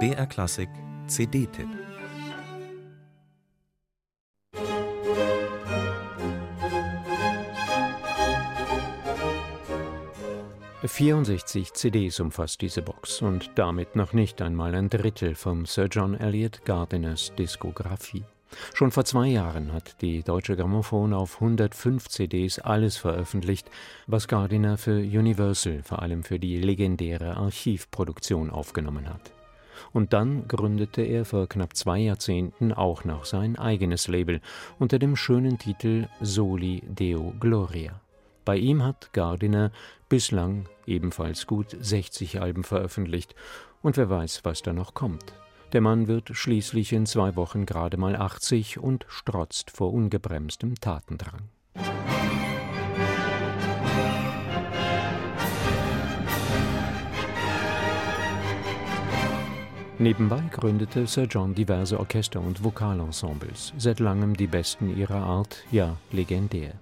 BR Klassik CD-Tipp 64 CDs umfasst diese Box und damit noch nicht einmal ein Drittel vom Sir John Elliott Gardiners Diskografie. Schon vor zwei Jahren hat die Deutsche Grammophon auf 105 CDs alles veröffentlicht, was Gardiner für Universal, vor allem für die legendäre Archivproduktion, aufgenommen hat. Und dann gründete er vor knapp zwei Jahrzehnten auch noch sein eigenes Label unter dem schönen Titel Soli Deo Gloria. Bei ihm hat Gardiner bislang ebenfalls gut 60 Alben veröffentlicht und wer weiß, was da noch kommt. Der Mann wird schließlich in zwei Wochen gerade mal 80 und strotzt vor ungebremstem Tatendrang. Nebenbei gründete Sir John diverse Orchester und Vokalensembles, seit langem die besten ihrer Art, ja legendär.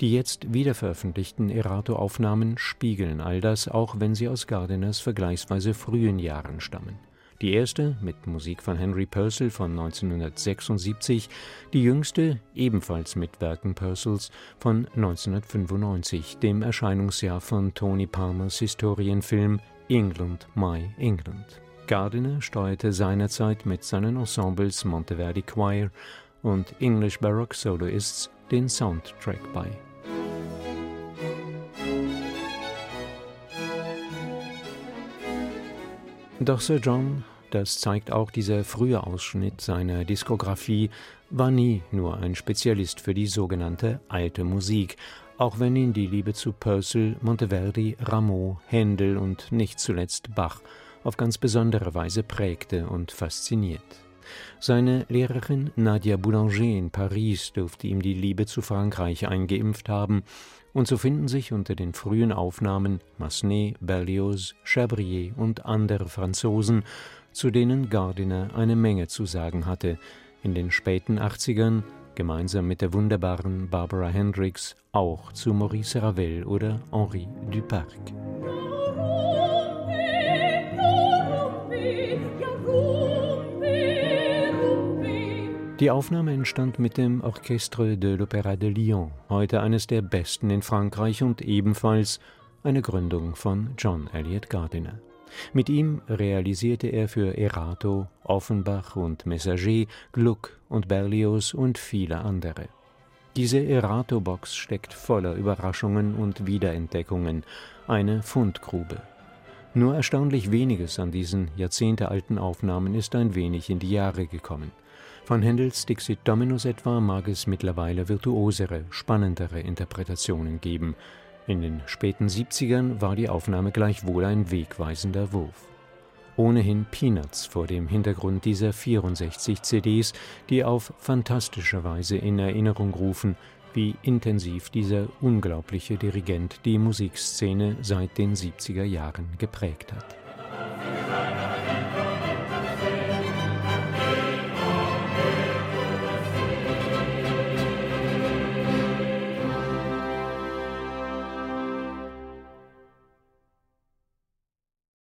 Die jetzt wiederveröffentlichten Erato-Aufnahmen spiegeln all das, auch wenn sie aus Gardiners vergleichsweise frühen Jahren stammen. Die erste mit Musik von Henry Purcell von 1976, die jüngste ebenfalls mit Werken Purcells von 1995, dem Erscheinungsjahr von Tony Palmers Historienfilm England, My England. Gardiner steuerte seinerzeit mit seinen Ensembles Monteverdi Choir und English Baroque Soloists den Soundtrack bei. Doch Sir John, das zeigt auch dieser frühe Ausschnitt seiner Diskografie, war nie nur ein Spezialist für die sogenannte alte Musik, auch wenn ihn die Liebe zu Purcell, Monteverdi, Rameau, Händel und nicht zuletzt Bach auf ganz besondere Weise prägte und fasziniert. Seine Lehrerin Nadia Boulanger in Paris dürfte ihm die Liebe zu Frankreich eingeimpft haben, und so finden sich unter den frühen Aufnahmen Massenet, Berlioz, Chabrier und andere Franzosen, zu denen Gardiner eine Menge zu sagen hatte, in den späten 80ern gemeinsam mit der wunderbaren Barbara Hendricks auch zu Maurice Ravel oder Henri Duparc. Die Aufnahme entstand mit dem Orchestre de l'Opéra de Lyon, heute eines der besten in Frankreich und ebenfalls eine Gründung von John Elliott Gardiner. Mit ihm realisierte er für Erato, Offenbach und Messager, Gluck und Berlioz und viele andere. Diese Erato-Box steckt voller Überraschungen und Wiederentdeckungen, eine Fundgrube. Nur erstaunlich weniges an diesen jahrzehntealten Aufnahmen ist ein wenig in die Jahre gekommen. Von Händels Dixit Dominus etwa mag es mittlerweile virtuosere, spannendere Interpretationen geben. In den späten 70ern war die Aufnahme gleichwohl ein wegweisender Wurf. Ohnehin Peanuts vor dem Hintergrund dieser 64 CDs, die auf fantastische Weise in Erinnerung rufen, wie intensiv dieser unglaubliche Dirigent die Musikszene seit den 70er Jahren geprägt hat.